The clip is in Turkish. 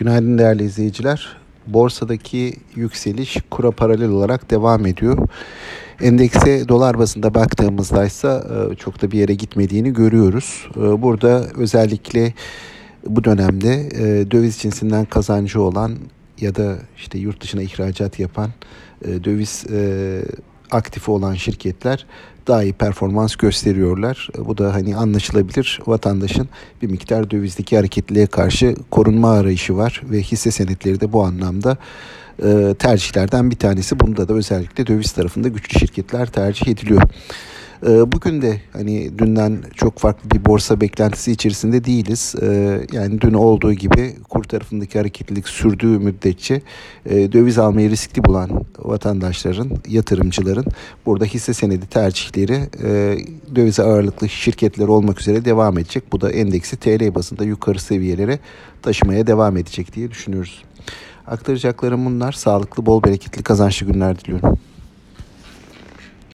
Günaydın değerli izleyiciler. Borsadaki yükseliş kura paralel olarak devam ediyor. Endekse dolar bazında baktığımızda ise e, çok da bir yere gitmediğini görüyoruz. E, burada özellikle bu dönemde e, döviz cinsinden kazancı olan ya da işte yurt dışına ihracat yapan döviz aktifi olan şirketler daha iyi performans gösteriyorlar. Bu da hani anlaşılabilir vatandaşın bir miktar dövizdeki hareketliliğe karşı korunma arayışı var ve hisse senetleri de bu anlamda e, tercihlerden bir tanesi. Bunda da özellikle döviz tarafında güçlü şirketler tercih ediliyor. Ee, bugün de hani dünden çok farklı bir borsa beklentisi içerisinde değiliz. Ee, yani dün olduğu gibi kur tarafındaki hareketlilik sürdüğü müddetçe e, döviz almayı riskli bulan vatandaşların, yatırımcıların burada hisse senedi tercihleri e, dövize ağırlıklı şirketler olmak üzere devam edecek. Bu da endeksi TL bazında yukarı seviyelere taşımaya devam edecek diye düşünüyoruz. Aktaracaklarım bunlar. Sağlıklı, bol bereketli, kazançlı günler diliyorum.